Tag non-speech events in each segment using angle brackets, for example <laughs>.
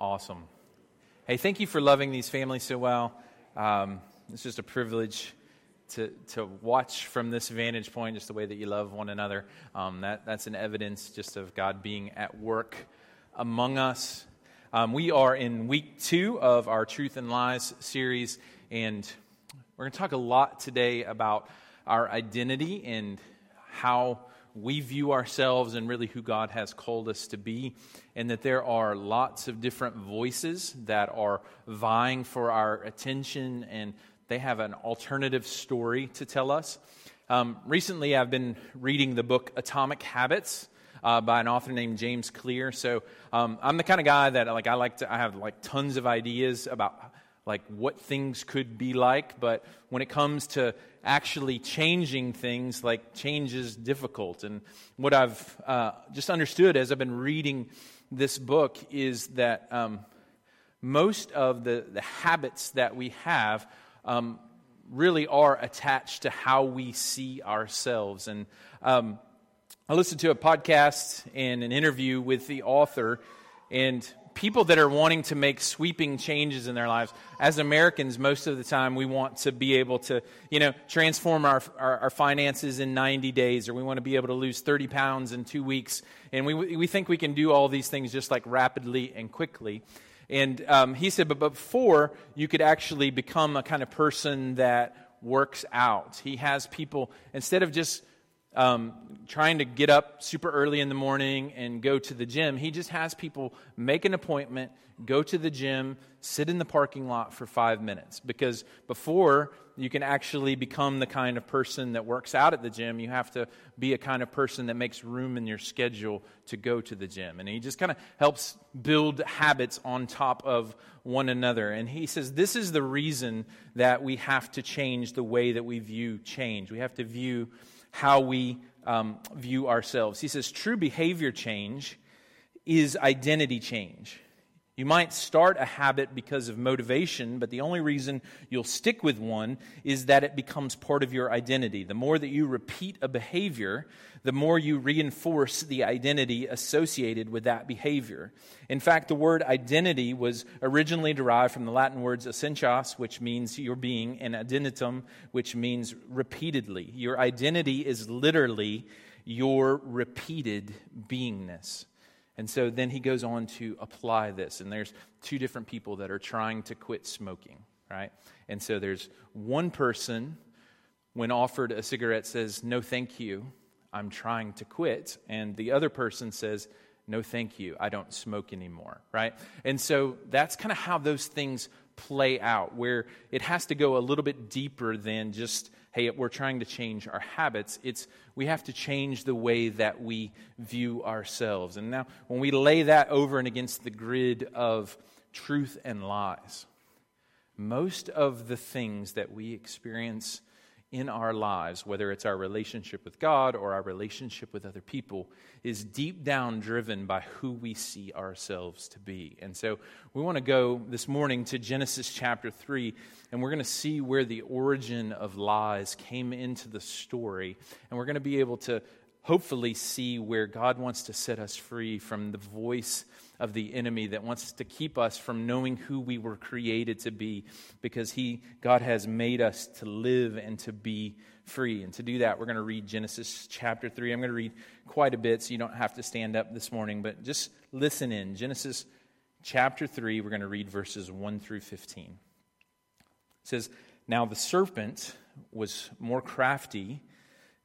Awesome. Hey, thank you for loving these families so well. Um, it's just a privilege to, to watch from this vantage point, just the way that you love one another. Um, that, that's an evidence just of God being at work among us. Um, we are in week two of our Truth and Lies series, and we're going to talk a lot today about our identity and how we view ourselves and really who God has called us to be, and that there are lots of different voices that are vying for our attention, and they have an alternative story to tell us. Um, recently, I've been reading the book Atomic Habits. Uh, by an author named James Clear. So um, I'm the kind of guy that like I like to. I have like tons of ideas about like what things could be like, but when it comes to actually changing things, like change is difficult. And what I've uh, just understood as I've been reading this book is that um, most of the, the habits that we have um, really are attached to how we see ourselves. And um, I listened to a podcast and an interview with the author, and people that are wanting to make sweeping changes in their lives. As Americans, most of the time, we want to be able to, you know, transform our, our, our, finances in 90 days, or we want to be able to lose 30 pounds in two weeks. And we, we think we can do all these things just like rapidly and quickly. And um, he said, but before you could actually become a kind of person that works out, he has people, instead of just um, trying to get up super early in the morning and go to the gym. He just has people make an appointment, go to the gym, sit in the parking lot for five minutes. Because before you can actually become the kind of person that works out at the gym, you have to be a kind of person that makes room in your schedule to go to the gym. And he just kind of helps build habits on top of one another. And he says this is the reason that we have to change the way that we view change. We have to view how we um, view ourselves. He says true behavior change is identity change. You might start a habit because of motivation, but the only reason you'll stick with one is that it becomes part of your identity. The more that you repeat a behavior, the more you reinforce the identity associated with that behavior. In fact, the word identity was originally derived from the Latin words essentias, which means your being, and identitum, which means repeatedly. Your identity is literally your repeated beingness. And so then he goes on to apply this. And there's two different people that are trying to quit smoking, right? And so there's one person, when offered a cigarette, says, No, thank you, I'm trying to quit. And the other person says, No, thank you, I don't smoke anymore, right? And so that's kind of how those things play out, where it has to go a little bit deeper than just hey, we're trying to change our habits. It's we have to change the way that we view ourselves. And now, when we lay that over and against the grid of truth and lies, most of the things that we experience in our lives, whether it's our relationship with God or our relationship with other people, is deep down driven by who we see ourselves to be. And so we want to go this morning to Genesis chapter 3, and we're going to see where the origin of lies came into the story. And we're going to be able to hopefully see where God wants to set us free from the voice of the enemy that wants to keep us from knowing who we were created to be because he God has made us to live and to be free. And to do that, we're going to read Genesis chapter 3. I'm going to read quite a bit so you don't have to stand up this morning, but just listen in. Genesis chapter 3, we're going to read verses 1 through 15. It says, Now the serpent was more crafty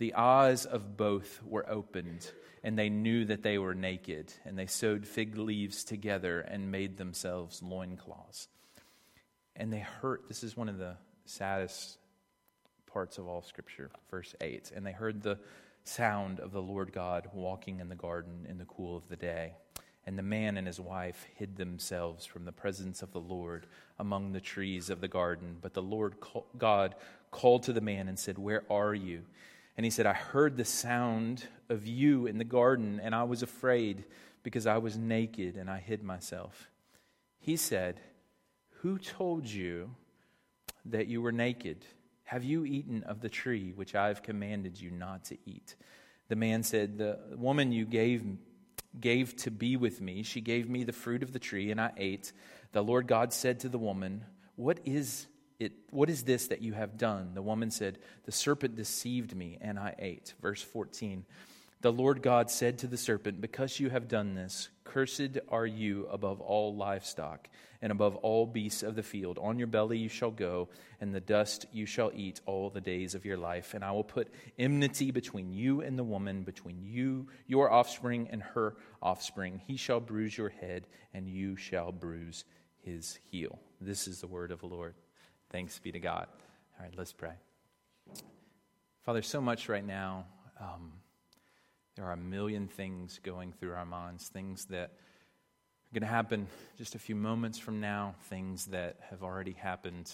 The eyes of both were opened, and they knew that they were naked, and they sewed fig leaves together and made themselves loincloths. And they heard, this is one of the saddest parts of all Scripture, verse 8. And they heard the sound of the Lord God walking in the garden in the cool of the day. And the man and his wife hid themselves from the presence of the Lord among the trees of the garden. But the Lord God called to the man and said, Where are you? And he said, I heard the sound of you in the garden, and I was afraid because I was naked and I hid myself. He said, Who told you that you were naked? Have you eaten of the tree which I have commanded you not to eat? The man said, The woman you gave, gave to be with me, she gave me the fruit of the tree, and I ate. The Lord God said to the woman, What is it, what is this that you have done? The woman said, The serpent deceived me, and I ate. Verse 14. The Lord God said to the serpent, Because you have done this, cursed are you above all livestock and above all beasts of the field. On your belly you shall go, and the dust you shall eat all the days of your life. And I will put enmity between you and the woman, between you, your offspring, and her offspring. He shall bruise your head, and you shall bruise his heel. This is the word of the Lord. Thanks be to God. All right, let's pray. Father, so much right now. Um, there are a million things going through our minds, things that are going to happen just a few moments from now, things that have already happened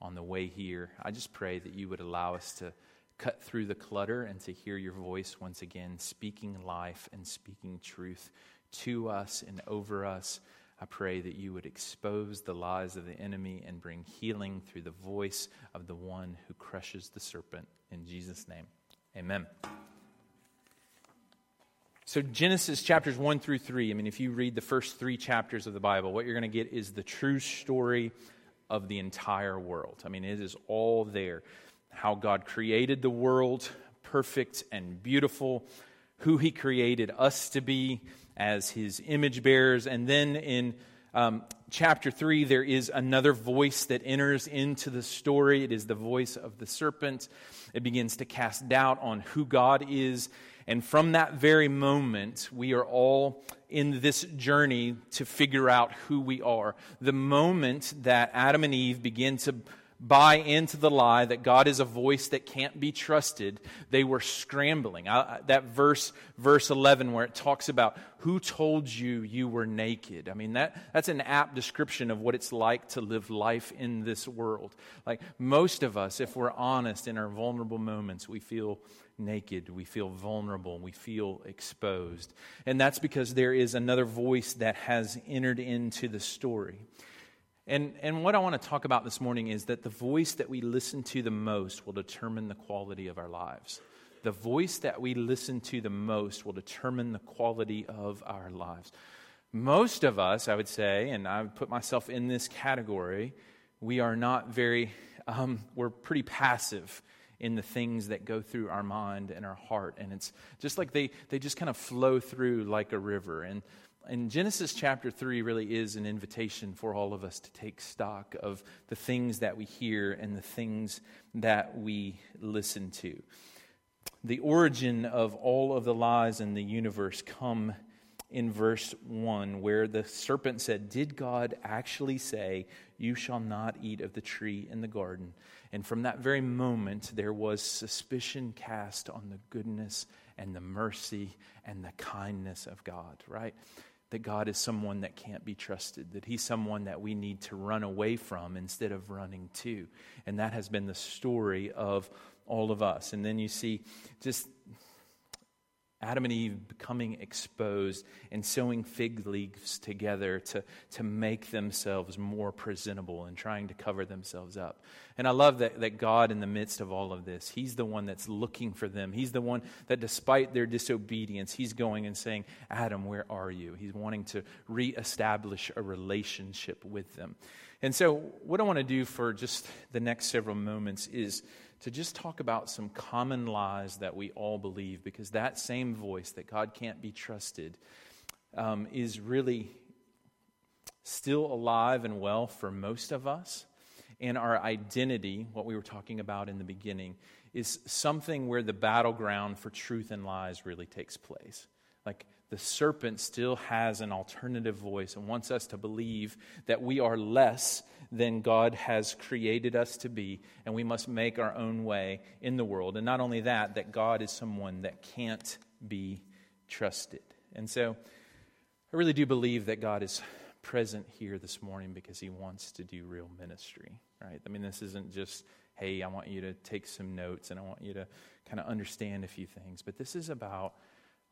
on the way here. I just pray that you would allow us to cut through the clutter and to hear your voice once again, speaking life and speaking truth to us and over us. I pray that you would expose the lies of the enemy and bring healing through the voice of the one who crushes the serpent. In Jesus' name, amen. So, Genesis chapters 1 through 3, I mean, if you read the first three chapters of the Bible, what you're going to get is the true story of the entire world. I mean, it is all there. How God created the world, perfect and beautiful, who He created us to be, as his image bearers. And then in um, chapter 3, there is another voice that enters into the story. It is the voice of the serpent. It begins to cast doubt on who God is. And from that very moment, we are all in this journey to figure out who we are. The moment that Adam and Eve begin to buy into the lie that God is a voice that can't be trusted, they were scrambling. I, that verse, verse 11, where it talks about who told you you were naked. I mean, that, that's an apt description of what it's like to live life in this world. Like most of us, if we're honest in our vulnerable moments, we feel naked, we feel vulnerable, we feel exposed. And that's because there is another voice that has entered into the story. And, and what I want to talk about this morning is that the voice that we listen to the most will determine the quality of our lives. The voice that we listen to the most will determine the quality of our lives. Most of us, I would say, and I would put myself in this category, we are not very, um, we're pretty passive in the things that go through our mind and our heart. And it's just like they, they just kind of flow through like a river. And and Genesis chapter 3 really is an invitation for all of us to take stock of the things that we hear and the things that we listen to. The origin of all of the lies in the universe come in verse 1 where the serpent said, "Did God actually say, you shall not eat of the tree in the garden?" And from that very moment there was suspicion cast on the goodness and the mercy and the kindness of God, right? That God is someone that can't be trusted, that He's someone that we need to run away from instead of running to. And that has been the story of all of us. And then you see just Adam and Eve becoming exposed and sewing fig leaves together to, to make themselves more presentable and trying to cover themselves up. And I love that, that God, in the midst of all of this, He's the one that's looking for them. He's the one that, despite their disobedience, He's going and saying, Adam, where are you? He's wanting to reestablish a relationship with them. And so, what I want to do for just the next several moments is to just talk about some common lies that we all believe, because that same voice that God can't be trusted um, is really still alive and well for most of us. And our identity, what we were talking about in the beginning, is something where the battleground for truth and lies really takes place. Like the serpent still has an alternative voice and wants us to believe that we are less than God has created us to be, and we must make our own way in the world. And not only that, that God is someone that can't be trusted. And so I really do believe that God is present here this morning because he wants to do real ministry, right? I mean, this isn't just, hey, I want you to take some notes and I want you to kind of understand a few things, but this is about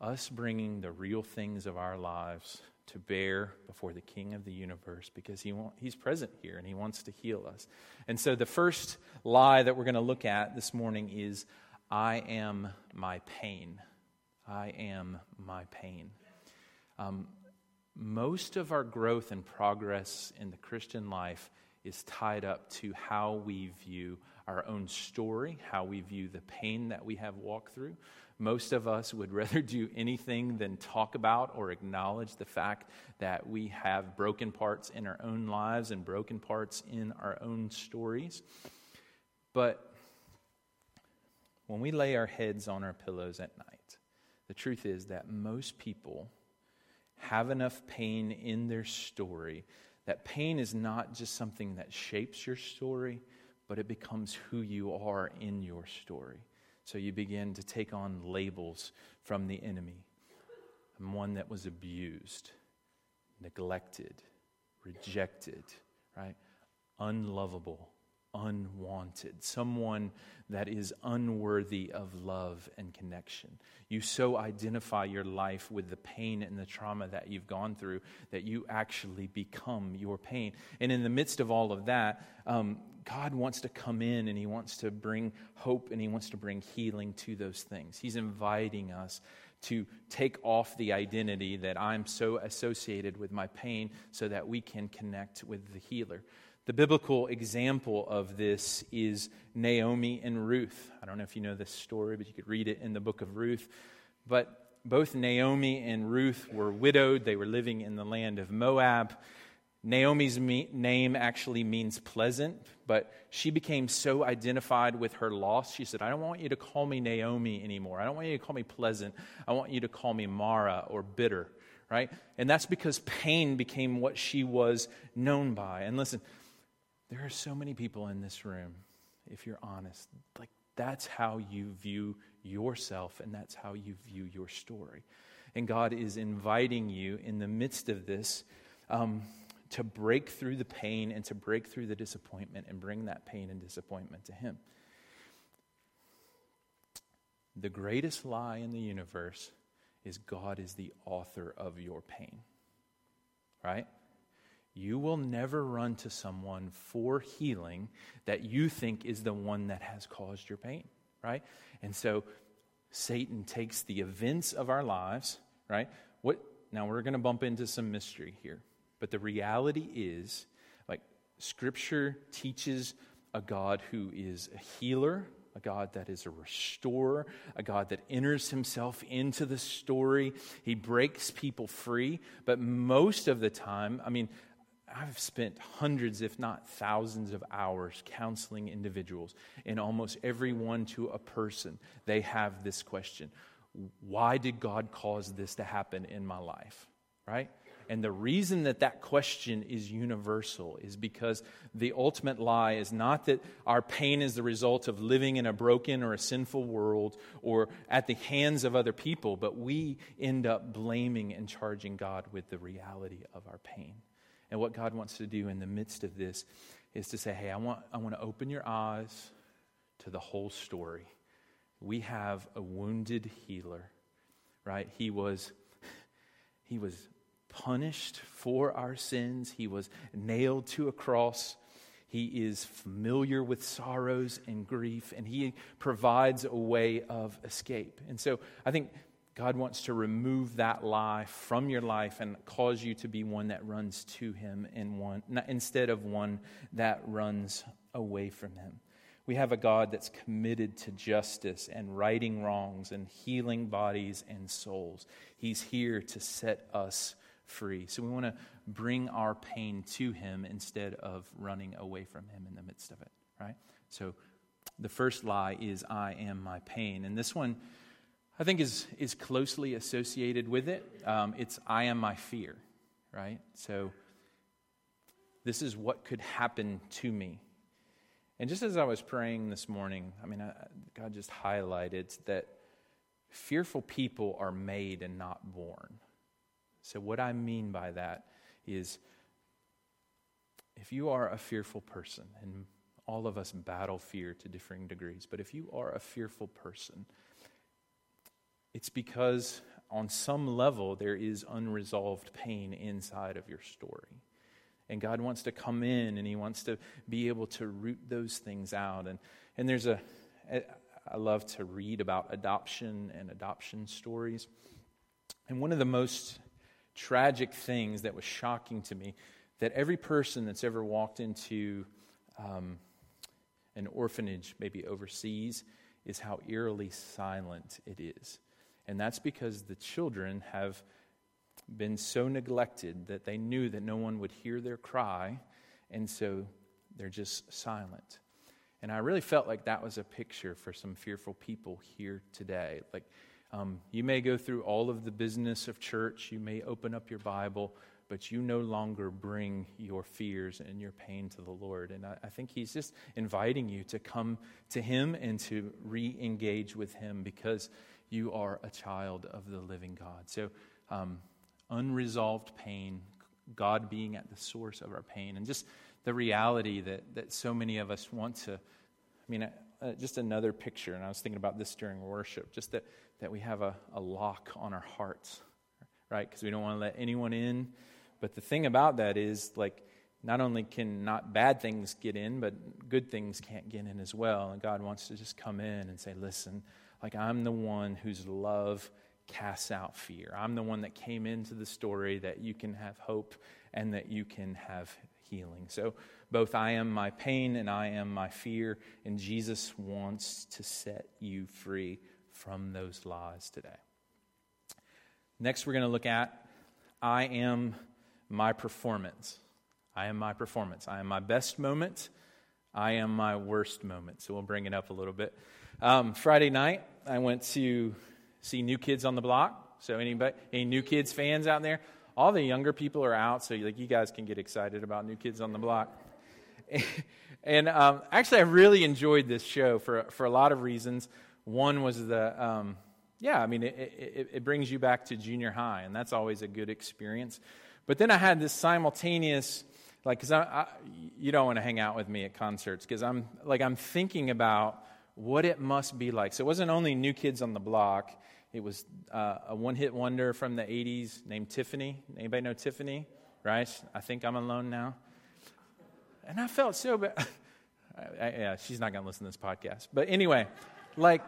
us bringing the real things of our lives to bear before the King of the universe because he want, he's present here and he wants to heal us. And so the first lie that we're going to look at this morning is I am my pain. I am my pain. Um, most of our growth and progress in the Christian life is tied up to how we view our own story, how we view the pain that we have walked through. Most of us would <laughs> rather do anything than talk about or acknowledge the fact that we have broken parts in our own lives and broken parts in our own stories. But when we lay our heads on our pillows at night, the truth is that most people have enough pain in their story that pain is not just something that shapes your story, but it becomes who you are in your story. So you begin to take on labels from the enemy. I'm one that was abused, neglected, rejected, right? Unlovable, unwanted, someone that is unworthy of love and connection. You so identify your life with the pain and the trauma that you've gone through that you actually become your pain. And in the midst of all of that, um, God wants to come in and He wants to bring hope and He wants to bring healing to those things. He's inviting us to take off the identity that I'm so associated with my pain so that we can connect with the healer. The biblical example of this is Naomi and Ruth. I don't know if you know this story, but you could read it in the book of Ruth. But both Naomi and Ruth were widowed, they were living in the land of Moab. Naomi's me- name actually means pleasant, but she became so identified with her loss. She said, I don't want you to call me Naomi anymore. I don't want you to call me pleasant. I want you to call me Mara or bitter, right? And that's because pain became what she was known by. And listen, there are so many people in this room, if you're honest, like that's how you view yourself and that's how you view your story. And God is inviting you in the midst of this um, to break through the pain and to break through the disappointment and bring that pain and disappointment to Him. The greatest lie in the universe is God is the author of your pain. Right? You will never run to someone for healing that you think is the one that has caused your pain, right? And so Satan takes the events of our lives, right? What now we're going to bump into some mystery here. But the reality is like scripture teaches a God who is a healer, a God that is a restorer, a God that enters himself into the story. He breaks people free. But most of the time, I mean, I've spent hundreds, if not thousands, of hours counseling individuals. And almost every one to a person, they have this question Why did God cause this to happen in my life? Right? And the reason that that question is universal is because the ultimate lie is not that our pain is the result of living in a broken or a sinful world or at the hands of other people, but we end up blaming and charging God with the reality of our pain. And what God wants to do in the midst of this is to say, hey, I want, I want to open your eyes to the whole story. We have a wounded healer, right? He was, <laughs> he was punished for our sins, he was nailed to a cross. He is familiar with sorrows and grief, and he provides a way of escape. And so I think God wants to remove that lie from your life and cause you to be one that runs to Him in one, instead of one that runs away from Him. We have a God that's committed to justice and righting wrongs and healing bodies and souls. He's here to set us free. So we want to bring our pain to Him instead of running away from Him in the midst of it, right? So the first lie is, I am my pain. And this one, I think, is, is closely associated with it. Um, it's, I am my fear, right? So, this is what could happen to me. And just as I was praying this morning, I mean, I, God just highlighted that fearful people are made and not born. So, what I mean by that is if you are a fearful person, and all of us battle fear to differing degrees, but if you are a fearful person, it's because on some level there is unresolved pain inside of your story. And God wants to come in and He wants to be able to root those things out. And, and there's a, I love to read about adoption and adoption stories. And one of the most tragic things that was shocking to me that every person that's ever walked into um, an orphanage, maybe overseas, is how eerily silent it is. And that's because the children have been so neglected that they knew that no one would hear their cry, and so they're just silent. And I really felt like that was a picture for some fearful people here today. Like, um, you may go through all of the business of church, you may open up your Bible, but you no longer bring your fears and your pain to the Lord. And I, I think He's just inviting you to come to Him and to re engage with Him because you are a child of the living God. So, um, unresolved pain, God being at the source of our pain, and just the reality that, that so many of us want to. I mean, uh, just another picture, and I was thinking about this during worship, just that, that we have a, a lock on our hearts, right? Because we don't want to let anyone in. But the thing about that is, like, not only can not bad things get in, but good things can't get in as well. And God wants to just come in and say, listen, like, I'm the one whose love casts out fear. I'm the one that came into the story that you can have hope and that you can have healing. So, both I am my pain and I am my fear, and Jesus wants to set you free from those lies today. Next, we're going to look at I am my performance. I am my performance. I am my best moment. I am my worst moment. So, we'll bring it up a little bit. Um, Friday night, I went to see New Kids on the Block. So anybody, any New Kids fans out there? All the younger people are out, so like you guys can get excited about New Kids on the Block. <laughs> and um, actually, I really enjoyed this show for for a lot of reasons. One was the um, yeah, I mean, it, it, it brings you back to junior high, and that's always a good experience. But then I had this simultaneous like because I, I, you don't want to hang out with me at concerts because i'm like i'm thinking about what it must be like so it wasn't only new kids on the block it was uh, a one hit wonder from the 80s named Tiffany. Anybody know Tiffany? Right? I think I'm alone now. And I felt so bad. <laughs> yeah, she's not going to listen to this podcast. But anyway, like,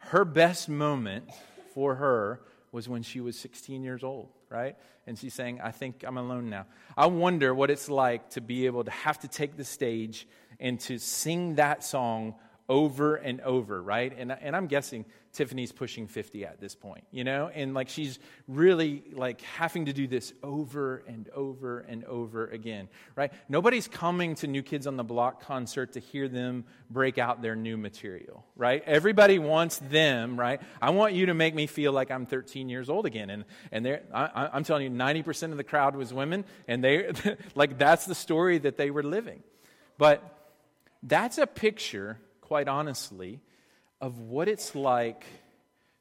her best moment for her was when she was 16 years old, right? And she's saying, I think I'm alone now. I wonder what it's like to be able to have to take the stage and to sing that song over and over, right? And, and I'm guessing Tiffany's pushing 50 at this point, you know? And like she's really like having to do this over and over and over again, right? Nobody's coming to New Kids on the Block concert to hear them break out their new material, right? Everybody wants them, right? I want you to make me feel like I'm 13 years old again. And, and I, I'm telling you, 90% of the crowd was women, and they, <laughs> like, that's the story that they were living. But that's a picture quite honestly, of what it's like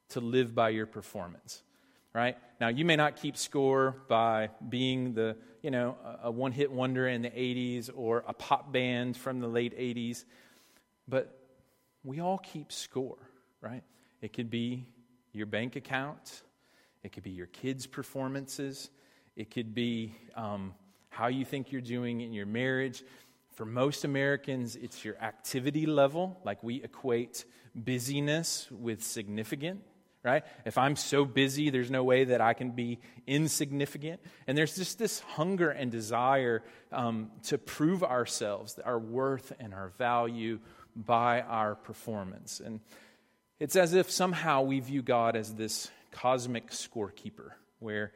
to live by your performance. Right? Now, you may not keep score by being the, you know, a one hit wonder in the 80s or a pop band from the late 80s, but we all keep score, right? It could be your bank account, it could be your kids' performances, it could be um, how you think you're doing in your marriage. For most Americans, it's your activity level. Like we equate busyness with significant, right? If I'm so busy, there's no way that I can be insignificant. And there's just this hunger and desire um, to prove ourselves, our worth and our value by our performance. And it's as if somehow we view God as this cosmic scorekeeper where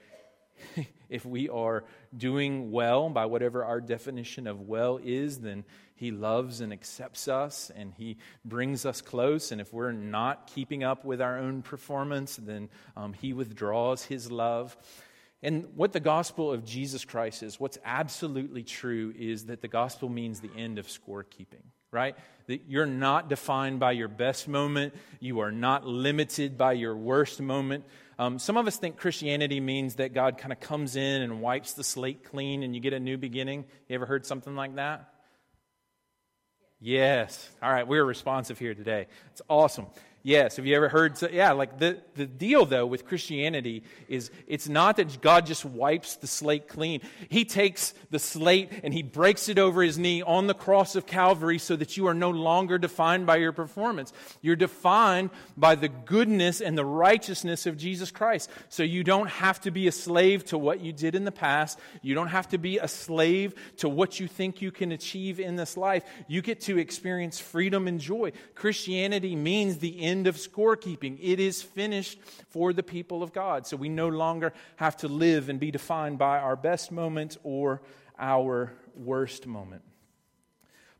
<laughs> if we are doing well by whatever our definition of well is, then He loves and accepts us and He brings us close. And if we're not keeping up with our own performance, then um, He withdraws His love. And what the gospel of Jesus Christ is, what's absolutely true is that the gospel means the end of scorekeeping, right? That you're not defined by your best moment, you are not limited by your worst moment. Um, some of us think Christianity means that God kind of comes in and wipes the slate clean and you get a new beginning. You ever heard something like that? Yes. All right, we're responsive here today. It's awesome. Yes. Have you ever heard? So, yeah, like the, the deal though with Christianity is it's not that God just wipes the slate clean. He takes the slate and he breaks it over his knee on the cross of Calvary so that you are no longer defined by your performance. You're defined by the goodness and the righteousness of Jesus Christ. So you don't have to be a slave to what you did in the past. You don't have to be a slave to what you think you can achieve in this life. You get to experience freedom and joy. Christianity means the end end of scorekeeping. It is finished for the people of God. So we no longer have to live and be defined by our best moment or our worst moment.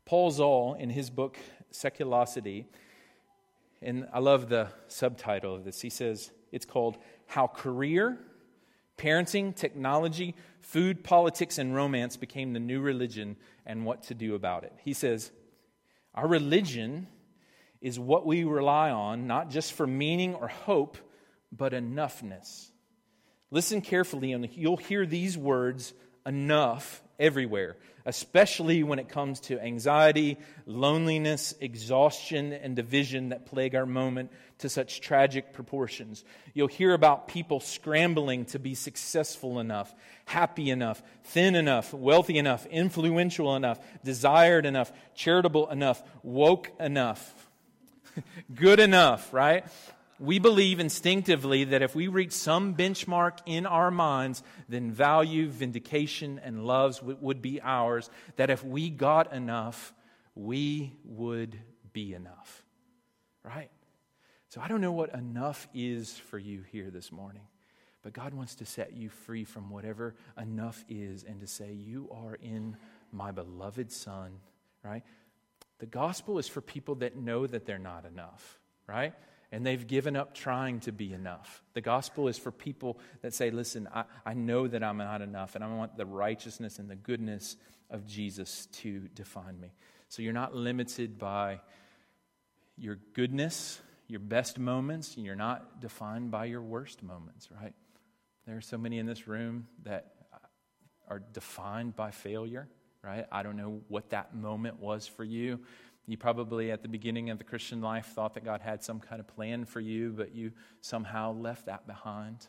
Paul Zahl, in his book Seculosity, and I love the subtitle of this, he says it's called How Career, Parenting, Technology, Food, Politics, and Romance Became the New Religion and What to Do About It. He says, Our religion is what we rely on, not just for meaning or hope, but enoughness. Listen carefully, and you'll hear these words enough everywhere, especially when it comes to anxiety, loneliness, exhaustion, and division that plague our moment to such tragic proportions. You'll hear about people scrambling to be successful enough, happy enough, thin enough, wealthy enough, influential enough, desired enough, charitable enough, woke enough <laughs> good enough, right? We believe instinctively that if we reach some benchmark in our minds, then value, vindication, and loves would be ours. That if we got enough, we would be enough, right? So I don't know what enough is for you here this morning, but God wants to set you free from whatever enough is and to say, You are in my beloved Son, right? The gospel is for people that know that they're not enough, right? And they've given up trying to be enough. The gospel is for people that say, listen, I, I know that I'm not enough, and I want the righteousness and the goodness of Jesus to define me. So you're not limited by your goodness, your best moments, and you're not defined by your worst moments, right? There are so many in this room that are defined by failure right? I don't know what that moment was for you. You probably, at the beginning of the Christian life, thought that God had some kind of plan for you, but you somehow left that behind.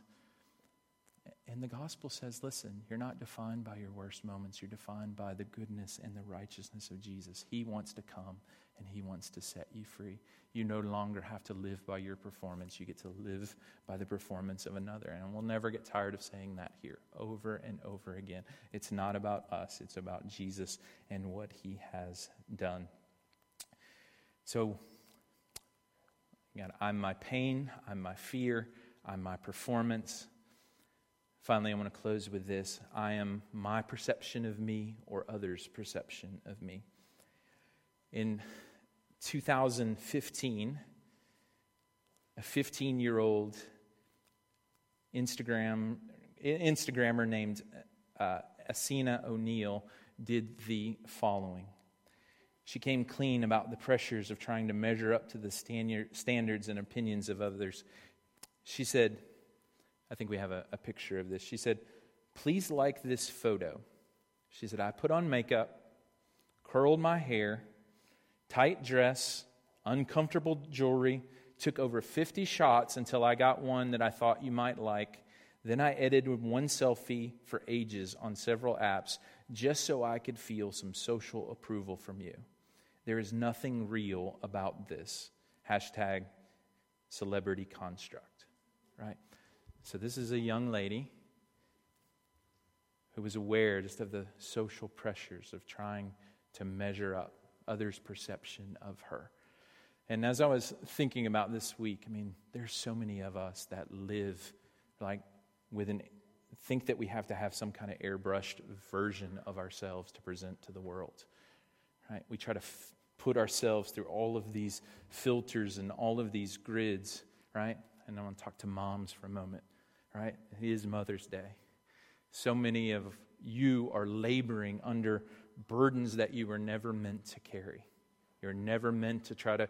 And the gospel says, listen, you're not defined by your worst moments. You're defined by the goodness and the righteousness of Jesus. He wants to come and He wants to set you free. You no longer have to live by your performance. You get to live by the performance of another. And we'll never get tired of saying that here over and over again. It's not about us, it's about Jesus and what He has done. So, again, I'm my pain, I'm my fear, I'm my performance. Finally, I want to close with this I am my perception of me or others' perception of me. In 2015, a 15 year old Instagram, Instagrammer named uh, Essena O'Neill did the following. She came clean about the pressures of trying to measure up to the standards and opinions of others. She said, I think we have a, a picture of this. She said, Please like this photo. She said, I put on makeup, curled my hair, tight dress, uncomfortable jewelry, took over 50 shots until I got one that I thought you might like. Then I edited one selfie for ages on several apps just so I could feel some social approval from you. There is nothing real about this. Hashtag celebrity construct, right? So, this is a young lady who was aware just of the social pressures of trying to measure up others' perception of her. And as I was thinking about this week, I mean, there's so many of us that live like with an, think that we have to have some kind of airbrushed version of ourselves to present to the world. Right? We try to f- put ourselves through all of these filters and all of these grids, right? And I want to talk to moms for a moment, right? It is Mother's Day. So many of you are laboring under burdens that you were never meant to carry. You're never meant to try to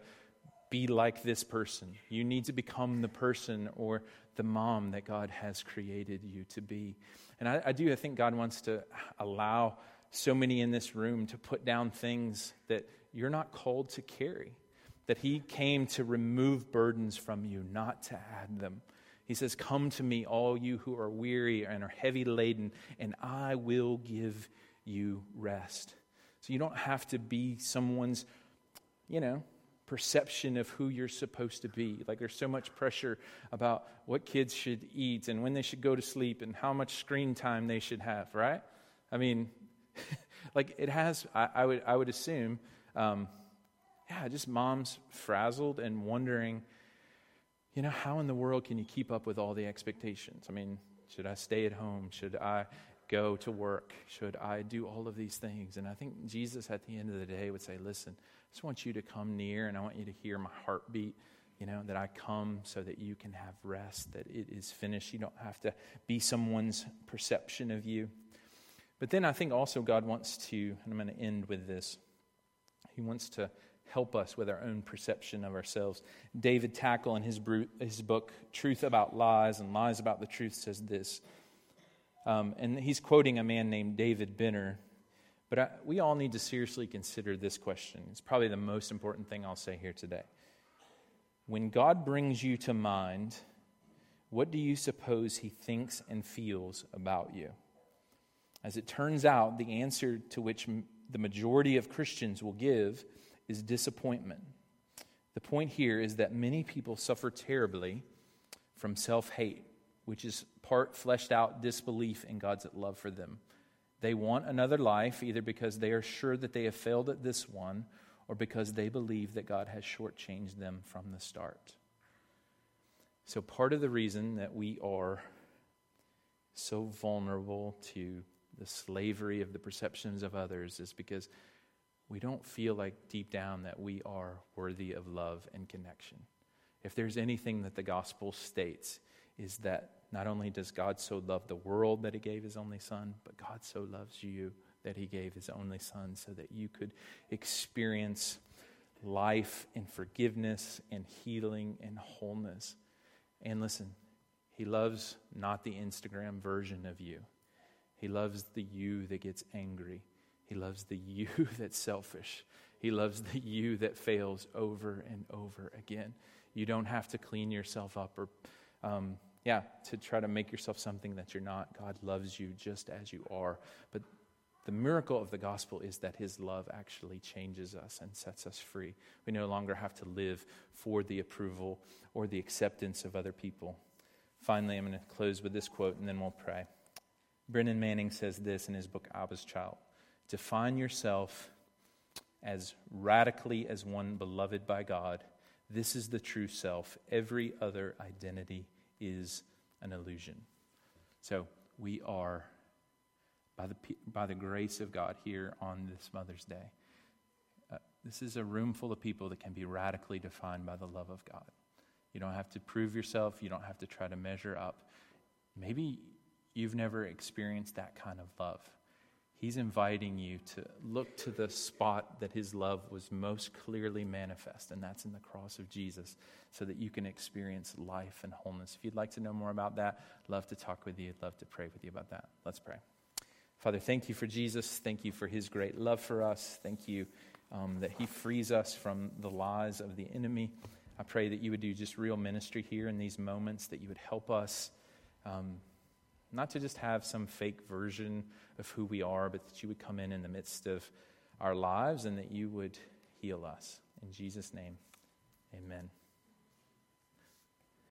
be like this person. You need to become the person or the mom that God has created you to be. And I, I, do, I think God wants to allow so many in this room to put down things that you're not called to carry. That He came to remove burdens from you, not to add them. He says, Come to me, all you who are weary and are heavy laden, and I will give you rest. So you don't have to be someone's, you know, perception of who you're supposed to be. Like there's so much pressure about what kids should eat and when they should go to sleep and how much screen time they should have, right? I mean, <laughs> like it has, I, I, would, I would assume, um, yeah, just moms frazzled and wondering, you know, how in the world can you keep up with all the expectations? I mean, should I stay at home? Should I go to work? Should I do all of these things? And I think Jesus at the end of the day would say, listen, I just want you to come near and I want you to hear my heartbeat. You know, that I come so that you can have rest, that it is finished. You don't have to be someone's perception of you. But then I think also God wants to, and I'm going to end with this, He wants to help us with our own perception of ourselves. David Takle, in his, his book, Truth About Lies and Lies About the Truth, says this. Um, and he's quoting a man named David Benner. But I, we all need to seriously consider this question. It's probably the most important thing I'll say here today. When God brings you to mind, what do you suppose he thinks and feels about you? As it turns out, the answer to which the majority of Christians will give is disappointment. The point here is that many people suffer terribly from self hate, which is part fleshed out disbelief in God's love for them. They want another life either because they are sure that they have failed at this one or because they believe that God has shortchanged them from the start. So, part of the reason that we are so vulnerable to the slavery of the perceptions of others is because we don't feel like deep down that we are worthy of love and connection. If there's anything that the gospel states, is that not only does God so love the world that he gave his only son, but God so loves you that he gave his only son so that you could experience life and forgiveness and healing and wholeness. And listen, he loves not the Instagram version of you. He loves the you that gets angry. He loves the you <laughs> that's selfish. He loves the you that fails over and over again. You don't have to clean yourself up or um, yeah, to try to make yourself something that you're not. God loves you just as you are. But the miracle of the gospel is that his love actually changes us and sets us free. We no longer have to live for the approval or the acceptance of other people. Finally, I'm going to close with this quote and then we'll pray. Brennan Manning says this in his book, Abba's Child Define yourself as radically as one beloved by God. This is the true self. Every other identity is an illusion. So we are, by the, by the grace of God, here on this Mother's Day. Uh, this is a room full of people that can be radically defined by the love of God. You don't have to prove yourself, you don't have to try to measure up. Maybe you've never experienced that kind of love. He's inviting you to look to the spot that his love was most clearly manifest, and that's in the cross of Jesus, so that you can experience life and wholeness. If you'd like to know more about that, love to talk with you. I'd love to pray with you about that. Let's pray. Father, thank you for Jesus. Thank you for his great love for us. Thank you um, that he frees us from the lies of the enemy. I pray that you would do just real ministry here in these moments, that you would help us. Um, not to just have some fake version of who we are, but that you would come in in the midst of our lives and that you would heal us. In Jesus' name, amen.